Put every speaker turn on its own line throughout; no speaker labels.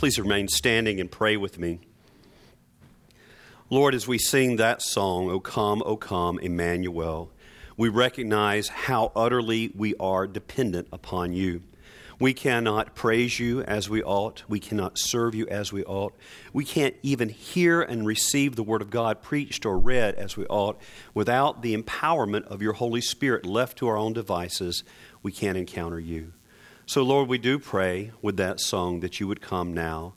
Please remain standing and pray with me. Lord, as we sing that song, O come, O come, Emmanuel, we recognize how utterly we are dependent upon you. We cannot praise you as we ought. We cannot serve you as we ought. We can't even hear and receive the Word of God preached or read as we ought without the empowerment of your Holy Spirit left to our own devices. We can't encounter you. So, Lord, we do pray with that song that you would come now,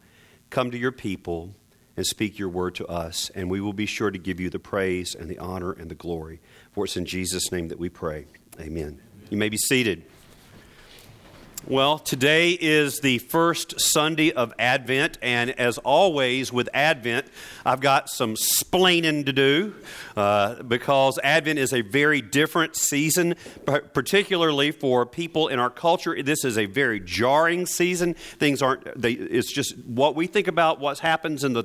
come to your people, and speak your word to us, and we will be sure to give you the praise and the honor and the glory. For it's in Jesus' name that we pray. Amen. You may be seated. Well, today is the first Sunday of Advent, and as always with Advent, I've got some splaining to do uh, because Advent is a very different season, particularly for people in our culture. This is a very jarring season. Things aren't, they, it's just what we think about what happens in the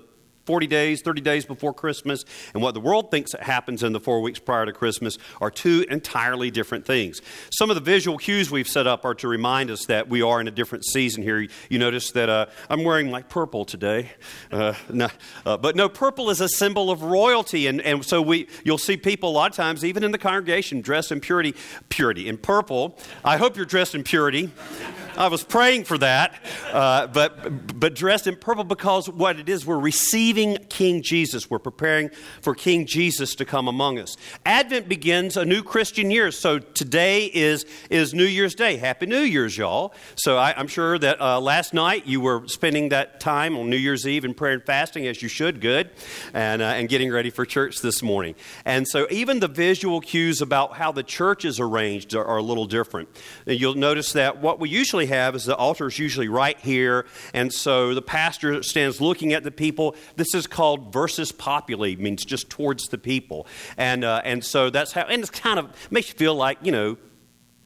40 days, 30 days before Christmas, and what the world thinks happens in the four weeks prior to Christmas are two entirely different things. Some of the visual cues we've set up are to remind us that we are in a different season here. You notice that uh, I'm wearing like purple today. Uh, no, uh, but no, purple is a symbol of royalty, and, and so we, you'll see people a lot of times, even in the congregation, dressed in purity, purity, in purple. I hope you're dressed in purity. I was praying for that, uh, but, but dressed in purple because what it is, we're receiving King Jesus. We're preparing for King Jesus to come among us. Advent begins a new Christian year, so today is, is New Year's Day. Happy New Year's, y'all. So I, am sure that uh, last night you were spending that time on New Year's Eve in prayer and fasting, as you should, good, and, uh, and getting ready for church this morning. And so even the visual cues about how the church is arranged are, are a little different. You'll notice that what we usually have is the altar is usually right here, and so the pastor stands looking at the people. This is called versus populi, means just towards the people, and uh, and so that's how, and it's kind of makes you feel like you know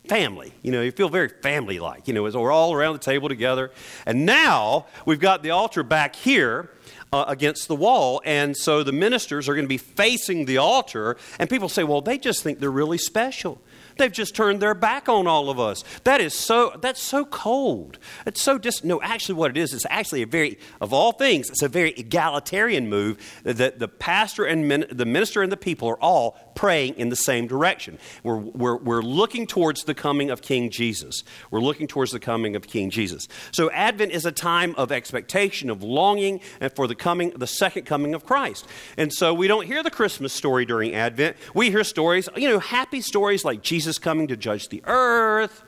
family. You know, you feel very family like, you know, as we're all around the table together. And now we've got the altar back here. Uh, against the wall, and so the ministers are going to be facing the altar, and people say, Well, they just think they're really special. They've just turned their back on all of us. That is so, that's so cold. It's so dis, no, actually what it is, it's actually a very, of all things, it's a very egalitarian move that the pastor and min, the minister and the people are all praying in the same direction. We're, we're, we're looking towards the coming of King Jesus. We're looking towards the coming of King Jesus. So Advent is a time of expectation, of longing, and for the coming, the second coming of Christ. And so we don't hear the Christmas story during Advent. We hear stories, you know, happy stories like Jesus coming to judge the earth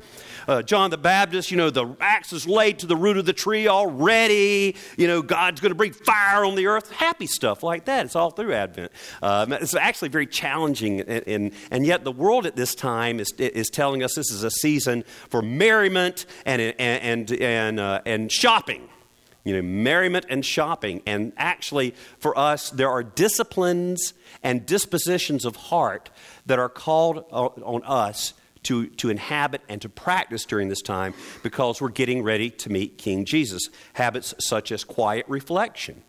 uh, John the Baptist, you know, the axe is laid to the root of the tree already. You know, God's going to bring fire on the earth. Happy stuff like that. It's all through Advent. Um, it's actually very challenging, and, and, and, yet the world at this time is, is telling us this is a season for merriment and, and, and, and, uh, and shopping you know, merriment and shopping. And actually, for us, there are disciplines and dispositions of heart that are called on us to, to inhabit and to practice during this time because we're getting ready to meet King Jesus. Habits such as quiet reflection.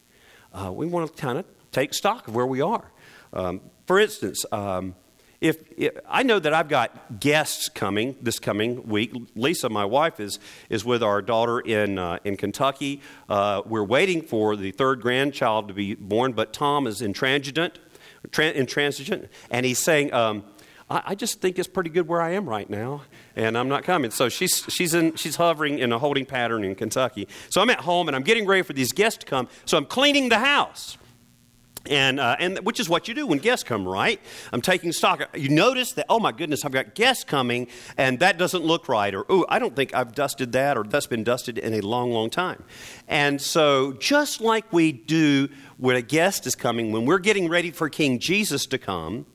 Uh, we want to kind of take stock of where we are. Um, for instance, um, if, if, I know that I've got guests coming this coming week, Lisa, my wife, is is with our daughter in uh, in Kentucky. Uh, we're waiting for the third grandchild to be born, but Tom is intransigent, intransigent, and he's saying. Um, I, I just think it's pretty good where I am right now, and I'm not coming. So she's, she's, in, she's hovering in a holding pattern in Kentucky. So I'm at home, and I'm getting ready for these guests to come. So I'm cleaning the house. And, uh, and which is what you do when guests come, right? I'm taking stock. You notice that, oh my goodness, I've got guests coming, and that doesn't look right, or oh, I don't think I've dusted that, or that's been dusted in a long, long time. And so, just like we do when a guest is coming, when we're getting ready for King Jesus to come,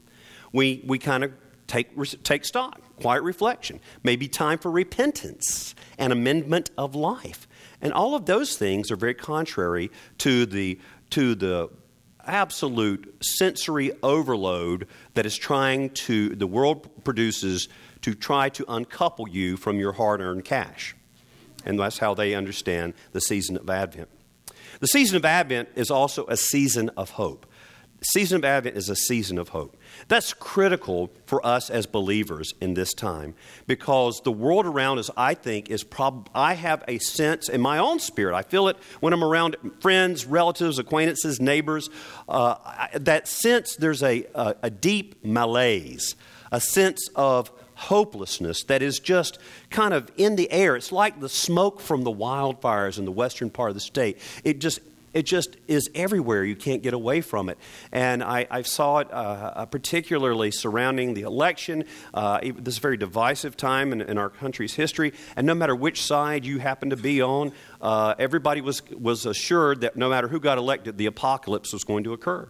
we, we kind of take, take stock, quiet reflection, maybe time for repentance and amendment of life. And all of those things are very contrary to the, to the absolute sensory overload that is trying to, the world produces to try to uncouple you from your hard earned cash. And that's how they understand the season of Advent. The season of Advent is also a season of hope. season of Advent is a season of hope. That's critical for us as believers in this time because the world around us, I think, is prob- I have a sense in my own spirit. I feel it when I'm around friends, relatives, acquaintances, neighbors. Uh, I, that sense there's a, a, a deep malaise, a sense of hopelessness that is just kind of in the air. It's like the smoke from the wildfires in the western part of the state. It just it just is everywhere. You can't get away from it. And I, I saw it uh, uh particularly surrounding the election, uh, this very divisive time in, in, our country's history. And no matter which side you happen to be on, uh, everybody was, was assured that no matter who got elected, the apocalypse was going to occur.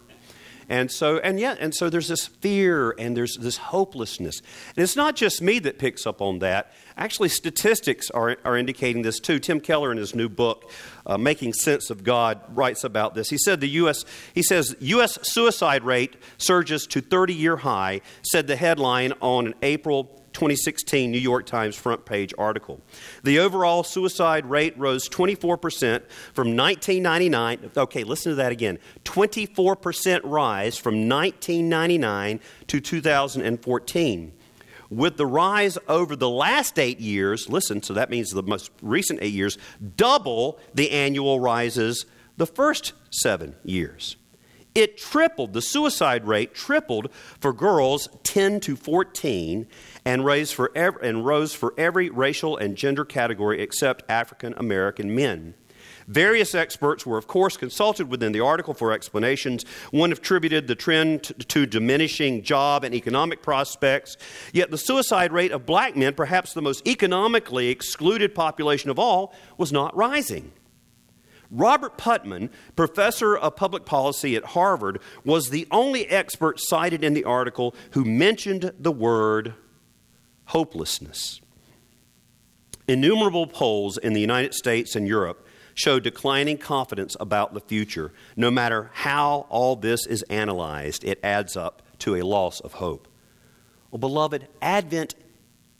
And so, and yeah, and so there's this fear and there's this hopelessness. And it's not just me that picks up on that. Actually, statistics are, are indicating this too. Tim Keller, in his new book, uh, Making Sense of God, writes about this. He said the U.S. He says U.S. suicide rate surges to 30-year high. Said the headline on an April 2016 New York Times front page article. The overall suicide rate rose 24% from 1999. Okay, listen to that again 24% rise from 1999 to 2014. With the rise over the last eight years, listen, so that means the most recent eight years, double the annual rises the first seven years. It tripled, the suicide rate tripled for girls 10 to 14 and, for every, and rose for every racial and gender category except African American men. Various experts were, of course, consulted within the article for explanations. One attributed the trend to, diminishing job and economic prospects. Yet the suicide rate of black men, perhaps the most economically excluded population of all, was not rising. Robert Putnam, professor of public policy at Harvard, was the only expert cited in the article who mentioned the word hopelessness. Innumerable polls in the United States and Europe show declining confidence about the future. No matter how all this is analyzed, it adds up to a loss of hope. Well, beloved, Advent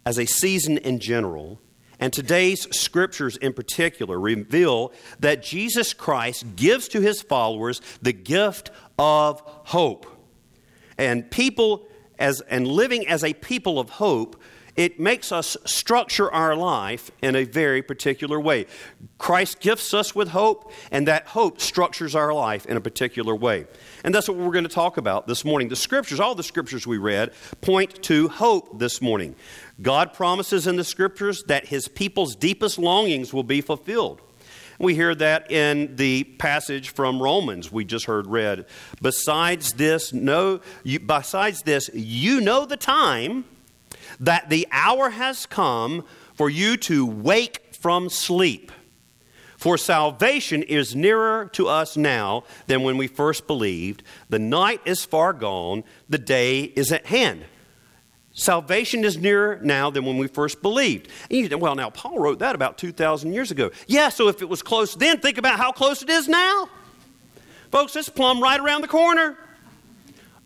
as a season in general and today's scriptures in particular reveal that Jesus Christ gives to his followers the gift of hope. And people as and living as a people of hope it makes us structure our life in a very particular way. Christ gifts us with hope, and that hope structures our life in a particular way. And that's what we're going to talk about this morning. The scriptures, all the scriptures we read, point to hope this morning. God promises in the scriptures that his people's deepest longings will be fulfilled. We hear that in the passage from Romans we just heard read. Besides this, no, you, besides this, you know the time that the hour has come for you to wake from sleep. For salvation is nearer to us now than when we first believed. The night is far gone, the day is at hand. Salvation is nearer now than when we first believed. You well, now Paul wrote that about 2,000 years ago. Yeah, so if it was close then, think about how close it is now. Folks, it's plumb right around the corner.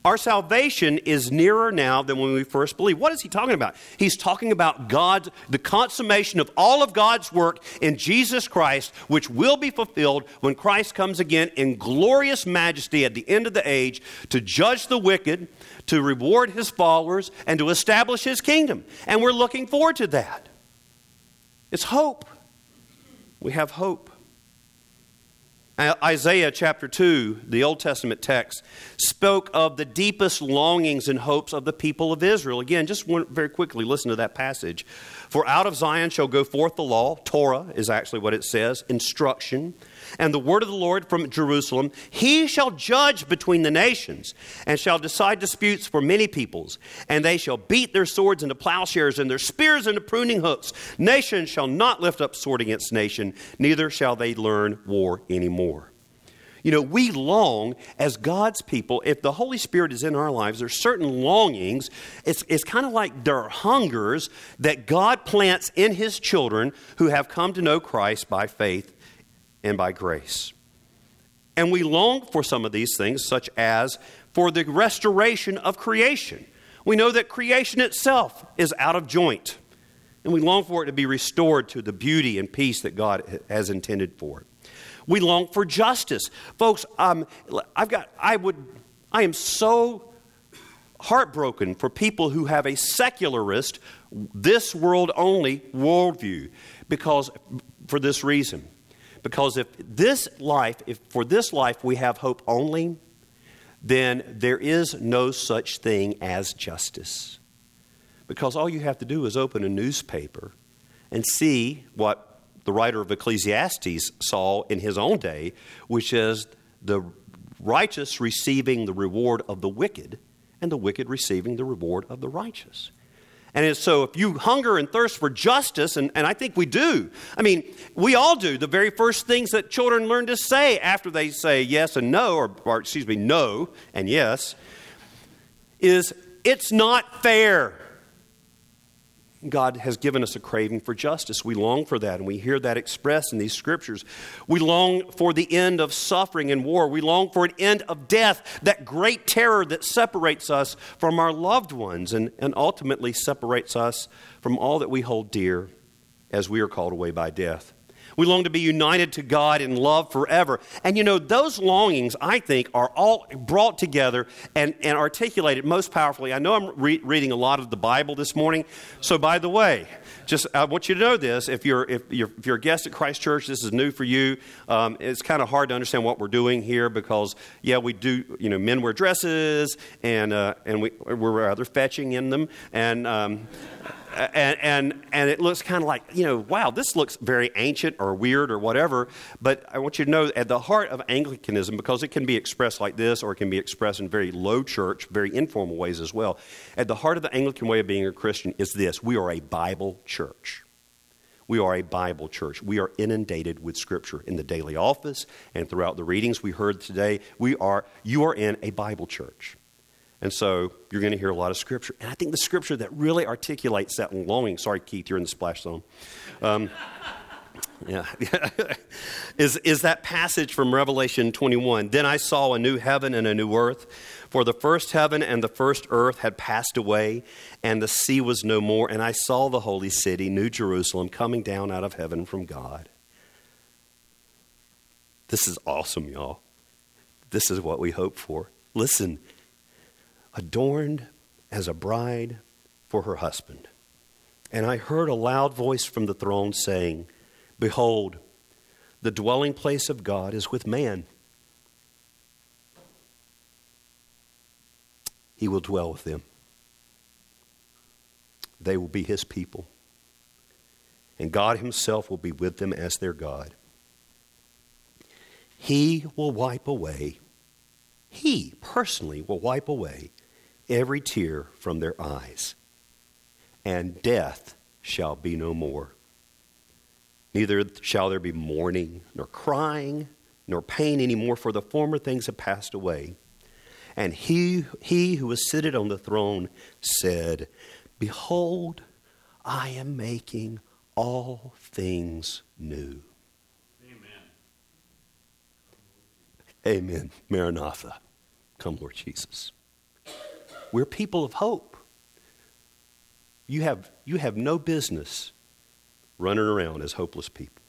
Our salvation is nearer now than when we first believed. What is he talking about? He's talking about God, the consummation of all of God's work in Jesus Christ, which will be fulfilled when Christ comes again in glorious majesty at the end of the age to judge the wicked, to reward his followers, and to establish his kingdom. And we're looking forward to that. It's hope. We have hope. Isaiah chapter 2, the Old Testament text, spoke of the deepest longings and hopes of the people of Israel. Again, just very quickly listen to that passage. For out of Zion shall go forth the law, Torah is actually what it says, instruction and the word of the Lord from Jerusalem. He shall judge between the nations and shall decide disputes for many peoples. And they shall beat their swords into plowshares and their spears into pruning hooks. Nation shall not lift up sword against nation, neither shall they learn war anymore. You know, we long as God's people, if the Holy Spirit is in our lives, there's certain longings. It's, it's kind of like there are hungers that God plants in His children who have come to know Christ by faith and by grace. And we long for some of these things, such as for the restoration of creation. We know that creation itself is out of joint, and we long for it to be restored to the beauty and peace that God has intended for it. We long for justice. Folks, um, I've got, I would I am so heartbroken for people who have a secularist, this world only worldview because for this reason. Because if this life, if for this life we have hope only, then there is no such thing as justice. Because all you have to do is open a newspaper and see what the writer of Ecclesiastes saw in his own day, which is the righteous receiving the reward of the wicked, and the wicked receiving the reward of the righteous. And so, if you hunger and thirst for justice, and, and I think we do, I mean, we all do, the very first things that children learn to say after they say yes and no, or, or excuse me, no and yes, is it's not fair. God has given us a craving for justice. We long for that, and we hear that expressed in these scriptures. We long for the end of suffering and war. We long for an end of death, that great terror that separates us from our loved ones and, and ultimately separates us from all that we hold dear as we are called away by death. We long to be united to God in love forever. And you know, those longings, I think, are all brought together and, and articulated most powerfully. I know I'm re- reading a lot of the Bible this morning. So, by the way, just I want you to know this. If you're, if you're, if you're a guest at Christ Church, this is new for you. Um, it's kind of hard to understand what we're doing here because, yeah, we do, you know, men wear dresses and, uh, and we, we're rather fetching in them. And, um, and, and, and it looks kind of like, you know, wow, this looks very ancient or weird or whatever. But I want you to know at the heart of Anglicanism, because it can be expressed like this or it can be expressed in very low church, very informal ways as well. At the heart of the Anglican way of being a Christian is this we are a Bible church. We are a Bible church. We are inundated with Scripture in the daily office and throughout the readings we heard today. We are, you are in a Bible church. And so you're going to hear a lot of scripture. And I think the scripture that really articulates that longing, sorry, Keith, you're in the splash zone. Um, yeah, is, is that passage from Revelation 21. Then I saw a new heaven and a new earth, for the first heaven and the first earth had passed away, and the sea was no more. And I saw the holy city, New Jerusalem, coming down out of heaven from God. This is awesome, y'all. This is what we hope for. Listen, adorned as a bride for her husband. And I heard a loud voice from the throne saying, Behold, the dwelling place of God is with man. He will dwell with them. They will be his people. And God himself will be with them as their God. He will wipe away, he personally will wipe away every tear from their eyes, and death shall be no more. Neither shall there be mourning, nor crying, nor pain any more, for the former things have passed away. And he, he who was seated on the throne said, Behold, I am making all things new. Amen. Amen. Maranatha. Come, Lord Jesus. We're people of hope. You have, you have no business running around as hopeless people.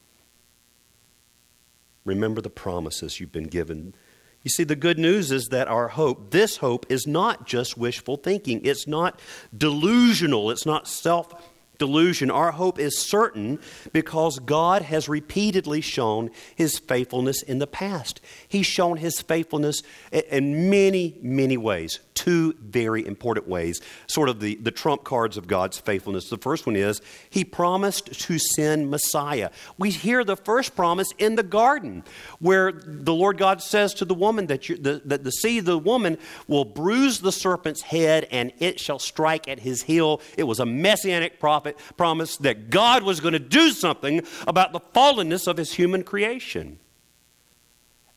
Remember the promises you've been given. You see, the good news is that our hope, this hope, is not just wishful thinking. It's not delusional. It's not self delusion. Our hope is certain because God has repeatedly shown his faithfulness in the past. He's shown his faithfulness in many, many ways two very important ways, sort of the, the trump cards of God's faithfulness. The first one is He promised to send Messiah. We hear the first promise in the garden, where the Lord God says to the woman that, you, the, that the seed of the woman will bruise the serpent's head and it shall strike at his heel. It was a messianic prophet promise that God was going to do something about the fallenness of his human creation.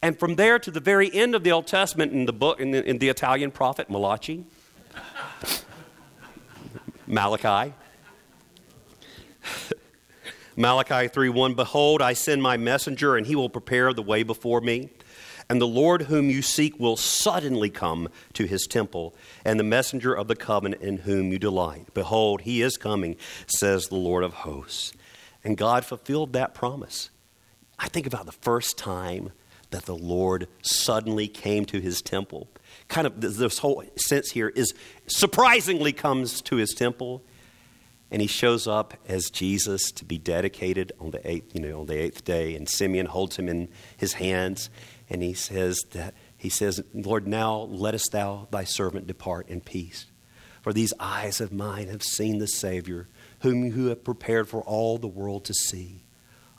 And from there to the very end of the Old Testament in the book, in the, in the Italian prophet Malachi, Malachi. Malachi 3:1 Behold I send my messenger and he will prepare the way before me and the Lord whom you seek will suddenly come to his temple and the messenger of the covenant in whom you delight behold he is coming says the Lord of hosts and God fulfilled that promise I think about the first time that the Lord suddenly came to his temple. Kind of this whole sense here is surprisingly comes to his temple and he shows up as Jesus to be dedicated on the eighth, you know, on the eighth day. And Simeon holds him in his hands, and he says that he says, "Lord, now lettest thou thy servant depart in peace, for these eyes of mine have seen the Savior, whom you have prepared for all the world to see,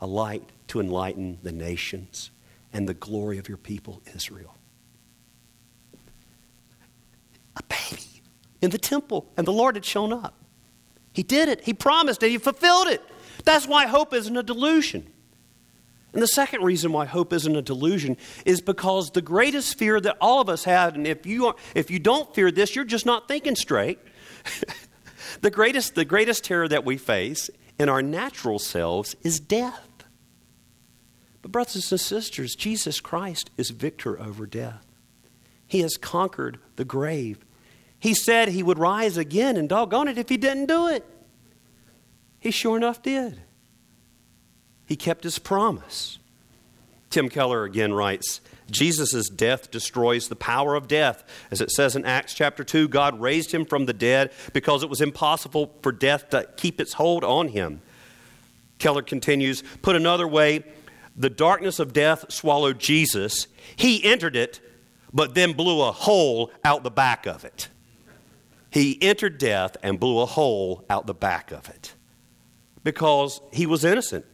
a light to enlighten the nations, and the glory of your people Israel." A baby in the temple, and the Lord had shown up. He did it. He promised it. He fulfilled it. That's why hope isn't a delusion. And the second reason why hope isn't a delusion is because the greatest fear that all of us have, and if you, are, if you don't fear this, you're just not thinking straight. the, greatest, the greatest terror that we face in our natural selves is death. But, brothers and sisters, Jesus Christ is victor over death. He has conquered the grave. He said he would rise again, and doggone it if he didn't do it. He sure enough did. He kept his promise. Tim Keller again writes Jesus' death destroys the power of death. As it says in Acts chapter 2, God raised him from the dead because it was impossible for death to keep its hold on him. Keller continues Put another way, the darkness of death swallowed Jesus. He entered it, but then blew a hole out the back of it. He entered death and blew a hole out the back of it because he was innocent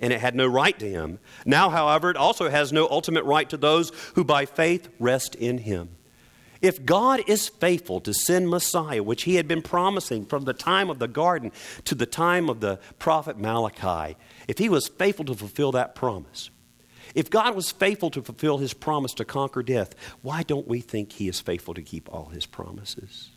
and it had no right to him. Now, however, it also has no ultimate right to those who by faith rest in him. If God is faithful to send Messiah, which he had been promising from the time of the garden to the time of the prophet Malachi, if he was faithful to fulfill that promise, if God was faithful to fulfill his promise to conquer death, why don't we think he is faithful to keep all his promises?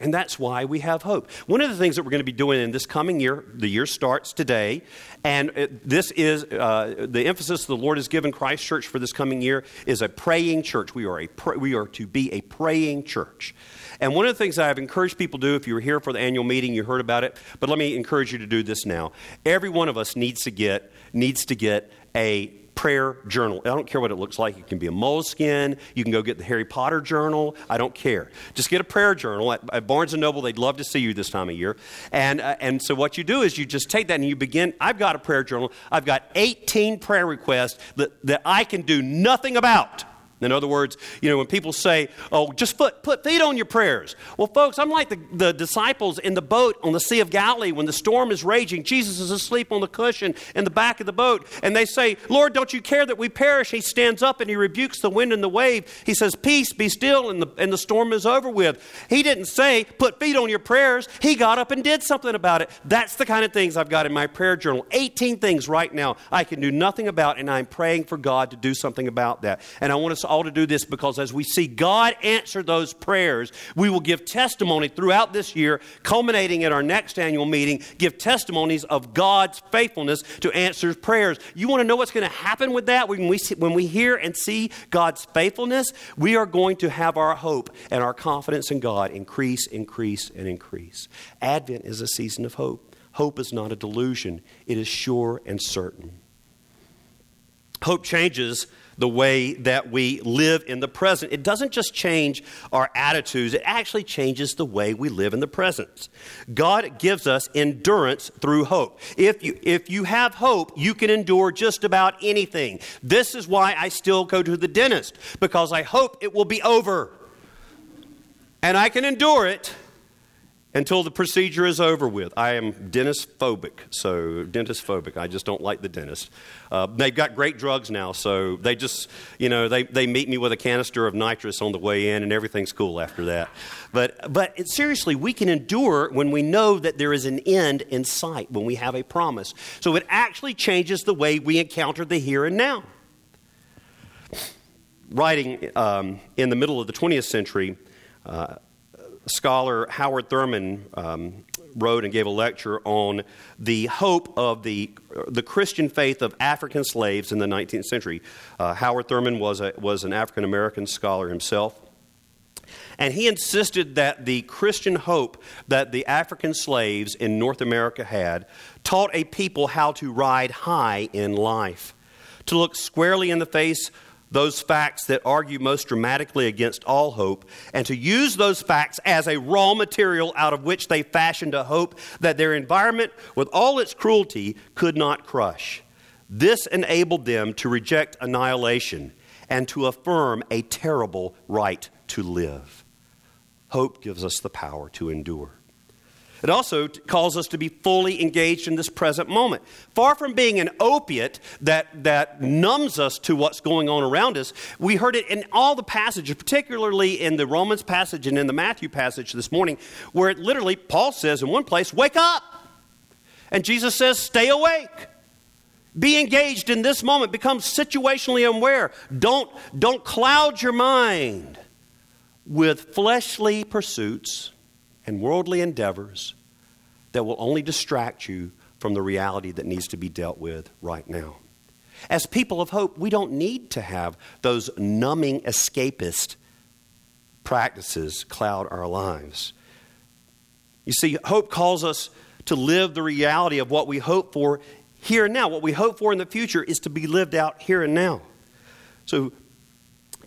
And that's why we have hope. One of the things that we're going to be doing in this coming year, the year starts today, and this is uh, the emphasis the Lord has given Christ Church for this coming year is a praying church. We are, a we are to be a praying church. And one of the things I've encouraged people to do, if you were here for the annual meeting, you heard about it, but let me encourage you to do this now. Every one of us needs to get, needs to get a prayer journal. I don't care what it looks like. It can be a Moleskine. You can go get the Harry Potter journal. I don't care. Just get a prayer journal. At, at Barnes & Noble, they'd love to see you this time of year. And, uh, and so what you do is you just take that and you begin. I've got a prayer journal. I've got 18 prayer requests that, that I can do nothing about. In other words, you know, when people say, oh, just put, put feet on your prayers. Well, folks, I'm like the, the disciples in the boat on the Sea of Galilee when the storm is raging. Jesus is asleep on the cushion in the back of the boat. And they say, Lord, don't you care that we perish? He stands up and he rebukes the wind and the wave. He says, Peace, be still, and the, and the storm is over with. He didn't say, Put feet on your prayers. He got up and did something about it. That's the kind of things I've got in my prayer journal. 18 things right now I can do nothing about, and I'm praying for God to do something about that. And I want us all to do this because as we see God answer those prayers, we will give testimony throughout this year, culminating at our next annual meeting, give testimonies of God's faithfulness to answer prayers. You want to know what's going to happen with that? When we, see, when we hear and see God's faithfulness, we are going to have our hope and our confidence in God increase, increase, and increase. Advent is a season of hope. Hope is not a delusion, it is sure and certain. Hope changes the way that we live in the present. It doesn't just change our attitudes, it actually changes the way we live in the present. God gives us endurance through hope. If you, if you have hope, you can endure just about anything. This is why I still go to the dentist, because I hope it will be over. And I can endure it until the procedure is over with. I am dentist phobic, so dentist phobic. I just don't like the dentist. Uh, they've got great drugs now, so they just, you know, they, they meet me with a canister of nitrous on the way in, and everything's cool after that. But, but it, seriously, we can endure when we know that there is an end in sight, when we have a promise. So it actually changes the way we encounter the here and now. Writing um, in the middle of the 20th century, uh, scholar Howard Thurman um, wrote and gave a lecture on the hope of the, the Christian faith of African slaves in the 19th century. Uh, Howard Thurman was, a, was an African American scholar himself. And he insisted that the Christian hope that the African slaves in North America had taught a people how to ride high in life. to look squarely in the face those facts that argue most dramatically against all hope, and to use those facts as a raw material out of which they fashioned a hope that their environment, with all its cruelty, could not crush. This enabled them to reject annihilation and to affirm a terrible right to live. Hope gives us the power to endure. It also calls us to be fully engaged in this present moment. Far from being an opiate that, that numbs us to what's going on around us, we heard it in all the passages, particularly in the Romans passage and in the Matthew passage this morning, where it literally, Paul says in one place, wake up. And Jesus says, stay awake. Be engaged in this moment. Become situationally aware. Don't, don't cloud your mind with fleshly pursuits and worldly endeavors that will only distract you from the reality that needs to be dealt with right now. As people of hope, we don't need to have those numbing escapist practices cloud our lives. You see, hope calls us to live the reality of what we hope for here and now. What we hope for in the future is to be lived out here and now. So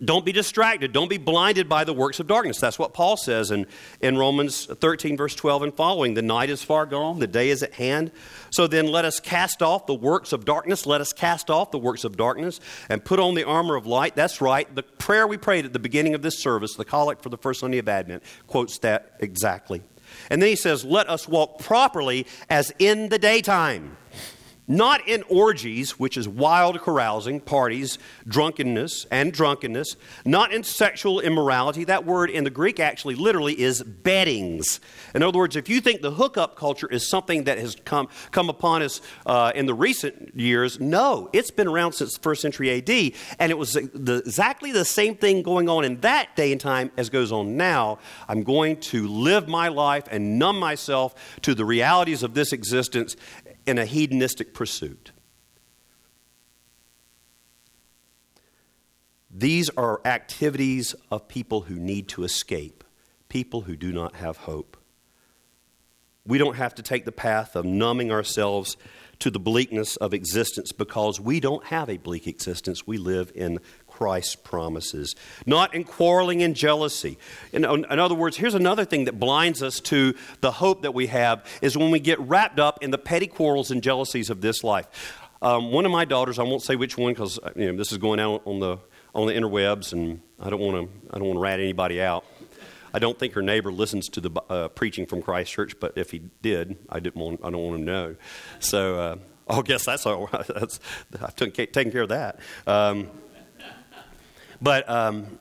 don't be distracted. Don't be blinded by the works of darkness. That's what Paul says in, in Romans 13, verse 12 and following. The night is far gone, the day is at hand. So then let us cast off the works of darkness. Let us cast off the works of darkness and put on the armor of light. That's right. The prayer we prayed at the beginning of this service, the collect for the first Sunday of Advent, quotes that exactly. And then he says, Let us walk properly as in the daytime not in orgies, which is wild carousing, parties, drunkenness, and drunkenness, not in sexual immorality. That word in the Greek actually literally is beddings. In other words, if you think the hookup culture is something that has come, come upon us uh, in the recent years, no, it's been around since the first century AD, and it was the, exactly the same thing going on in that day and time as goes on now. I'm going to live my life and numb myself to the realities of this existence in a hedonistic pursuit. These are activities of people who need to escape, people who do not have hope. We don't have to take the path of numbing ourselves to the bleakness of existence because we don't have a bleak existence. We live in Christ's promises, not in quarreling and jealousy. In, in, other words, here's another thing that blinds us to the hope that we have is when we get wrapped up in the petty quarrels and jealousies of this life. Um, one of my daughters, I won't say which one because uh, you know, this is going out on the on the interwebs, and I don't want to I don't want to rat anybody out. I don't think her neighbor listens to the uh, preaching from Christ Church, but if he did, I didn't want I don't want him to know. So. Uh, I guess that's all. That's, I've taken care of that. Um, but um,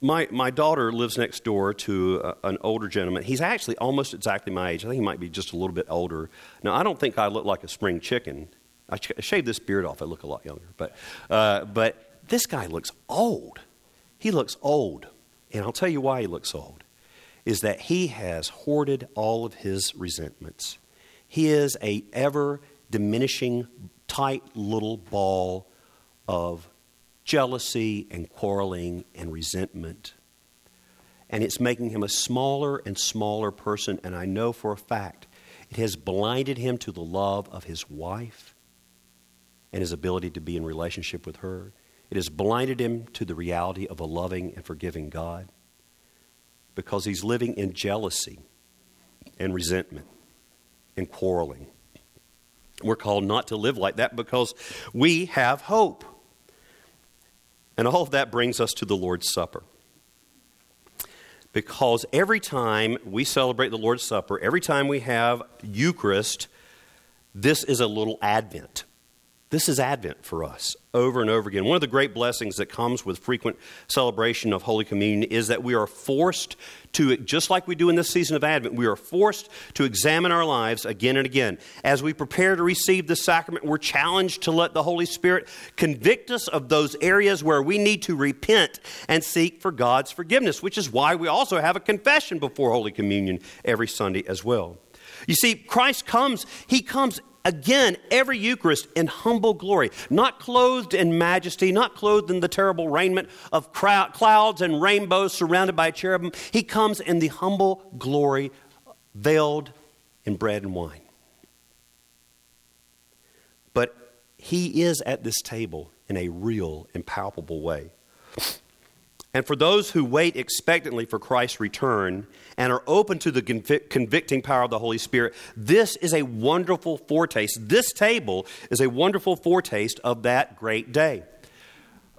my, my daughter lives next door to an older gentleman. He's actually almost exactly my age. I think he might be just a little bit older. Now, I don't think I look like a spring chicken. I ch- shaved this beard off. I look a lot younger. But, uh, but this guy looks old. He looks old. And I'll tell you why he looks old is that he has hoarded all of his resentments. He is a ever diminishing, tight little ball of jealousy and quarreling and resentment. And it's making him a smaller and smaller person. And I know for a fact it has blinded him to the love of his wife and his ability to be in relationship with her. It has blinded him to the reality of a loving and forgiving God because he's living in jealousy and resentment and quarreling. We're called not to live like that because we have hope. And all of that brings us to the Lord's Supper. Because every time we celebrate the Lord's Supper, every time we have Eucharist, this is a little Advent. This is Advent for us over and over again. One of the great blessings that comes with frequent celebration of Holy Communion is that we are forced to, just like we do in this season of Advent, we are forced to examine our lives again and again. As we prepare to receive the sacrament, we're challenged to let the Holy Spirit convict us of those areas where we need to repent and seek for God's forgiveness, which is why we also have a confession before Holy Communion every Sunday as well. You see, Christ comes, He comes Again, every Eucharist in humble glory, not clothed in majesty, not clothed in the terrible raiment of clouds and rainbows surrounded by cherubim. He comes in the humble glory, veiled in bread and wine. But he is at this table in a real and palpable way. And for those who wait expectantly for Christ's return and are open to the convic- convicting power of the Holy Spirit, this is a wonderful foretaste. This table is a wonderful foretaste of that great day.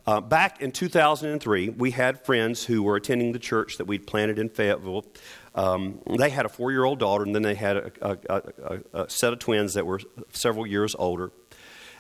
Uh, back in 2003, we had friends who were attending the church that we'd planted in Fayetteville. Um, they had a four year old daughter, and then they had a, a, a, a set of twins that were several years older.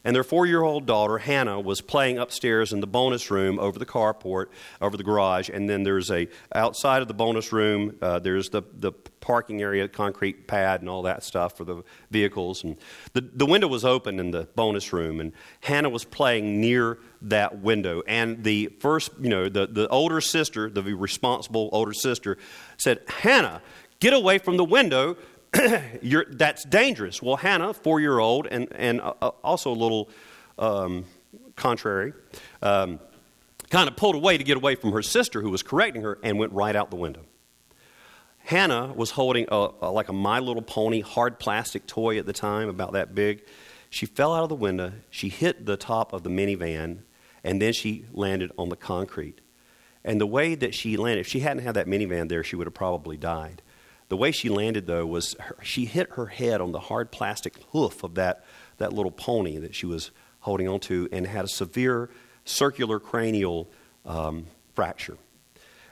And their four year old daughter, Hannah, was playing upstairs in the bonus room over the carport, over the garage. And then there's a, outside of the bonus room, uh, there's the, the parking area, concrete pad, and all that stuff for the vehicles. And the, the window was open in the bonus room, and Hannah was playing near that window. And the first, you know, the, the older sister, the responsible older sister, said, Hannah, get away from the window that's dangerous. Well, Hannah, four year old, and, and uh, uh, also a little um, contrary, um, kind of pulled away to get away from her sister who was correcting her and went right out the window. Hannah was holding a, a, like a My Little Pony hard plastic toy at the time, about that big. She fell out of the window. She hit the top of the minivan, and then she landed on the concrete. And the way that she landed, if she hadn't had that minivan there, she would have probably died. The way she landed, though, was her, she hit her head on the hard plastic hoof of that, that little pony that she was holding onto and had a severe circular cranial um, fracture.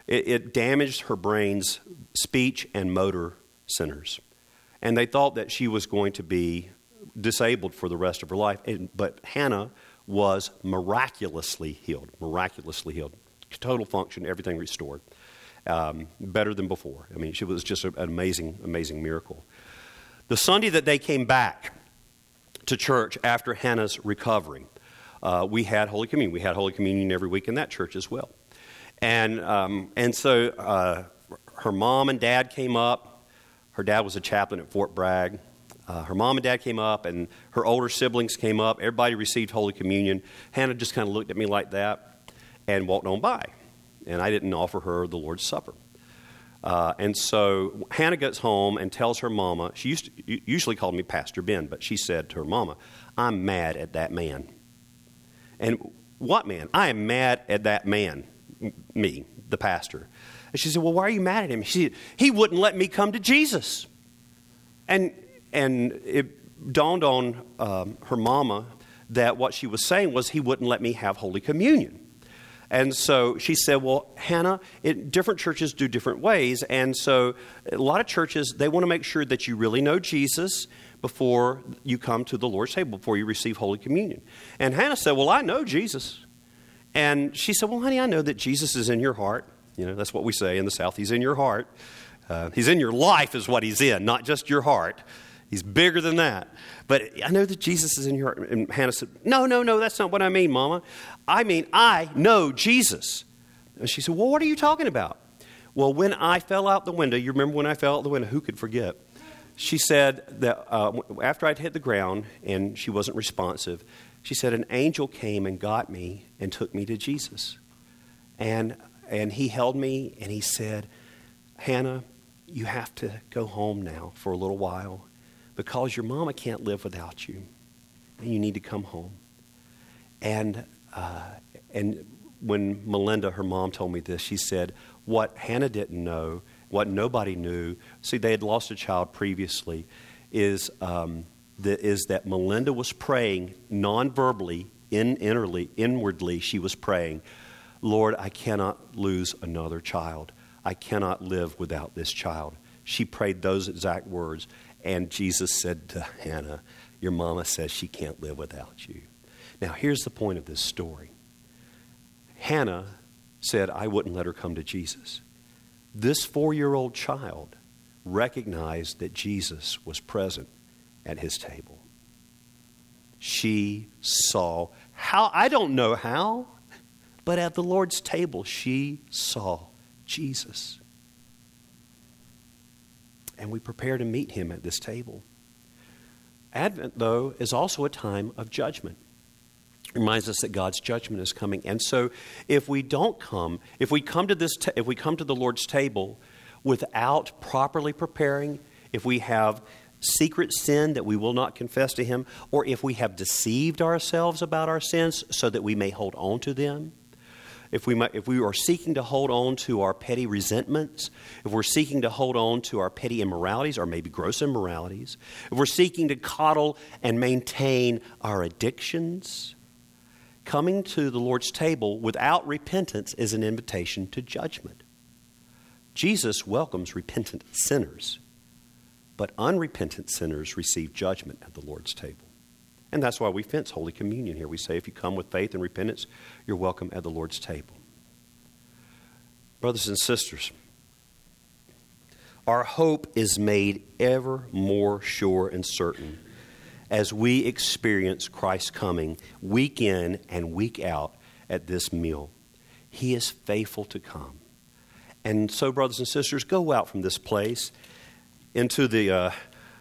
It, it damaged her brain's speech and motor centers. And they thought that she was going to be disabled for the rest of her life. And, but Hannah was miraculously healed, miraculously healed. Total function, everything restored um, better than before. I mean, it was just an amazing, amazing miracle. The Sunday that they came back to church after Hannah's recovery, uh, we had Holy Communion. We had Holy Communion every week in that church as well. And, um, and so uh, her mom and dad came up. Her dad was a chaplain at Fort Bragg. Uh, her mom and dad came up, and her older siblings came up. Everybody received Holy Communion. Hannah just kind of looked at me like that and walked on by and I didn't offer her the Lord's Supper. Uh, and so Hannah gets home and tells her mama, she used to, usually called me Pastor Ben, but she said to her mama, I'm mad at that man. And what man? I am mad at that man, me, the pastor. And she said, Well, why are you mad at him? She said, He wouldn't let me come to Jesus. And, and it dawned on um, her mama that what she was saying was, He wouldn't let me have Holy Communion. And so she said, Well, Hannah, it, different churches do different ways. And so a lot of churches, they want to make sure that you really know Jesus before you come to the Lord's table, before you receive Holy Communion. And Hannah said, Well, I know Jesus. And she said, Well, honey, I know that Jesus is in your heart. You know, that's what we say in the South. He's in your heart. Uh, he's in your life, is what he's in, not just your heart. He's bigger than that. But I know that Jesus is in your heart. And Hannah said, No, no, no, that's not what I mean, Mama. I mean, I know Jesus. And she said, Well, what are you talking about? Well, when I fell out the window, you remember when I fell out the window? Who could forget? She said that uh, after I'd hit the ground and she wasn't responsive, she said, An angel came and got me and took me to Jesus. And, and he held me and he said, Hannah, you have to go home now for a little while because your mama can't live without you, and you need to come home. And uh, and when Melinda, her mom, told me this, she said, "What Hannah didn't know, what nobody knew. See, they had lost a child previously. Is um, the, is that Melinda was praying non-verbally, in, innerly, inwardly, she was praying, Lord, I cannot lose another child. I cannot live without this child. She prayed those exact words. And Jesus said to Hannah, Your mama says she can't live without you. Now, here's the point of this story Hannah said, I wouldn't let her come to Jesus. This four year old child recognized that Jesus was present at his table. She saw how, I don't know how, but at the Lord's table, she saw Jesus and we prepare to meet him at this table. Advent, though, is also a time of judgment. It reminds us that God's judgment is coming. And so if we don't come, if we come to this if we come to the Lord's table without properly preparing, if we have secret sin that we will not confess to Him, or if we have deceived ourselves about our sins so that we may hold on to them. If we, might, if we are seeking to hold on to our petty resentments, if we're seeking to hold on to our petty immoralities or maybe gross immoralities, if we're seeking to coddle and maintain our addictions, coming to the Lord's table without repentance is an invitation to judgment. Jesus welcomes repentant sinners, but unrepentant sinners receive judgment at the Lord's table. And that's why we fence Holy Communion here. We say if you come with faith and repentance, you're welcome at the Lord's table. Brothers and sisters, our hope is made ever more sure and certain as we experience Christ's coming week in and week out at this meal. He is faithful to come. And so, brothers and sisters, go out from this place into the, uh,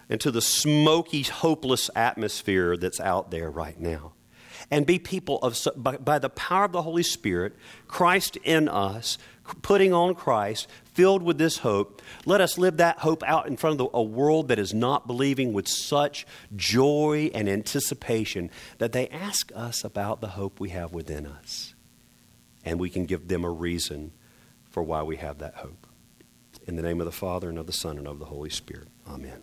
into the smoky, hopeless atmosphere that's out there right now. And be people of, by, by the power of the Holy Spirit, Christ in us, putting on Christ, filled with this hope. Let us live that hope out in front of the, a world that is not believing with such joy and anticipation that they ask us about the hope we have within us. And we can give them a reason for why we have that hope. In the name of the Father, and of the Son, and of the Holy Spirit. Amen.